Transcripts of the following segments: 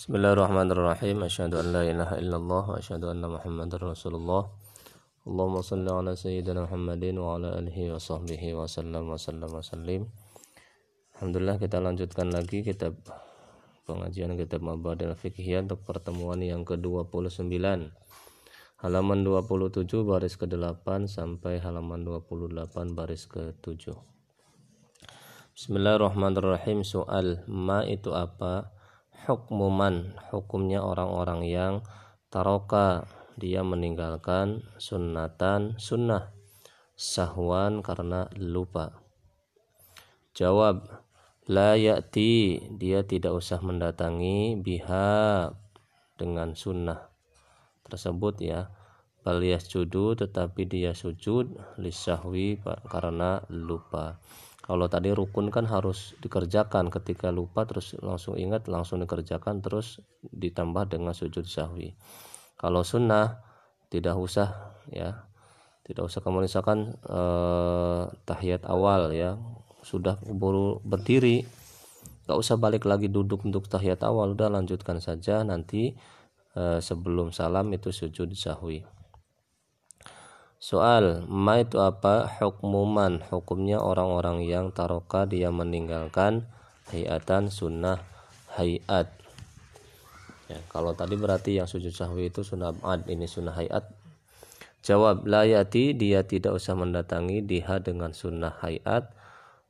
Bismillahirrahmanirrahim. Asyhadu an la ilaha illallah wa asyhadu anna Muhammadar Rasulullah. Allahumma salli ala sayyidina Muhammadin wa ala alihi wa sahbihi wa sallam wa sallam wa sallim. Alhamdulillah kita lanjutkan lagi kitab pengajian kitab Mabadil Fiqhiyah untuk pertemuan yang ke-29. Halaman 27 baris ke-8 sampai halaman 28 baris ke-7. Bismillahirrahmanirrahim. Soal ma itu apa? Hukmuman hukumnya orang-orang yang taroka. Dia meninggalkan sunnatan sunnah sahwan karena lupa. Jawab la ya'ti. Dia tidak usah mendatangi biha dengan sunnah tersebut ya. Bal yasjudu tetapi dia sujud lisahwi karena lupa kalau tadi rukun kan harus dikerjakan. Ketika lupa terus langsung ingat langsung dikerjakan terus ditambah dengan sujud sahwi. Kalau sunnah tidak usah ya. Tidak usah kamu misalkan eh, tahiyat awal ya. Sudah baru berdiri nggak usah balik lagi duduk untuk tahiyat awal. Udah lanjutkan saja nanti eh, sebelum salam itu sujud sahwi Soal, ma itu apa? Hukmuman, hukumnya orang-orang yang taroka dia meninggalkan hayatan sunnah hayat. Ya, kalau tadi berarti yang sujud sahwi itu sunnah ad, ini sunnah hayat. Jawab, layati dia tidak usah mendatangi diha dengan sunnah hayat.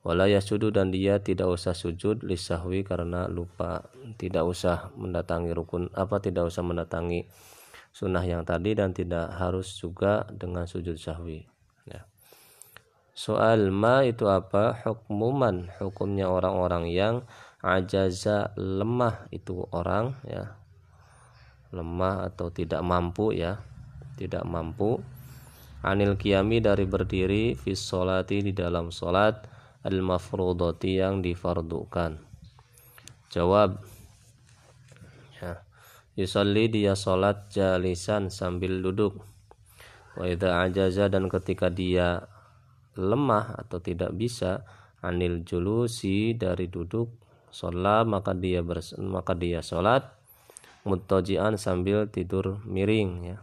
Walaya sudu dan dia tidak usah sujud lisahwi karena lupa. Tidak usah mendatangi rukun apa tidak usah mendatangi sunnah yang tadi dan tidak harus juga dengan sujud sahwi. Ya. Soal ma itu apa? Hukmuman, hukumnya orang-orang yang ajaza lemah itu orang ya. Lemah atau tidak mampu ya. Tidak mampu anil kiami dari berdiri fis solati di dalam solat al mafrudati yang difardukan. Jawab Yusalli dia sholat jalisan sambil duduk. Wa idha ajaza dan ketika dia lemah atau tidak bisa anil julusi dari duduk sholat maka dia bers maka dia sholat mutajian sambil tidur miring ya.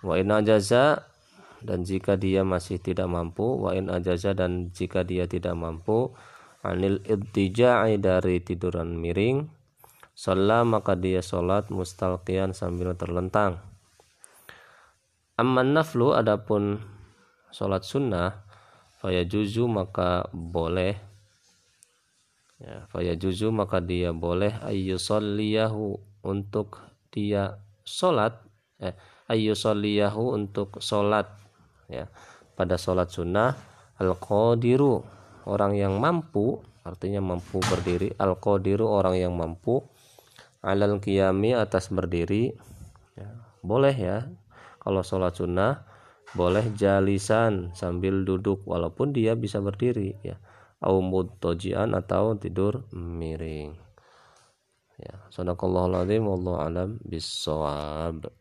Wa in ajaza dan jika dia masih tidak mampu wa in ajaza dan jika dia tidak mampu anil idtija'i dari tiduran miring Sholat maka dia sholat mustalqian sambil terlentang. Amman naflu adapun sholat sunnah faya juzu maka boleh. Ya, faya juzu maka dia boleh. Ayyusalliyahu untuk dia sholat. Eh, ayyusalliyahu untuk sholat. Ya pada sholat sunnah al qadiru orang yang mampu artinya mampu berdiri. Al qadiru orang yang mampu alal qiyami atas berdiri. Ya, boleh ya. Kalau sholat sunnah boleh jalisan sambil duduk walaupun dia bisa berdiri ya. Au mutojian atau tidur miring. Ya sadaqallahul azim wallahu alam bisawab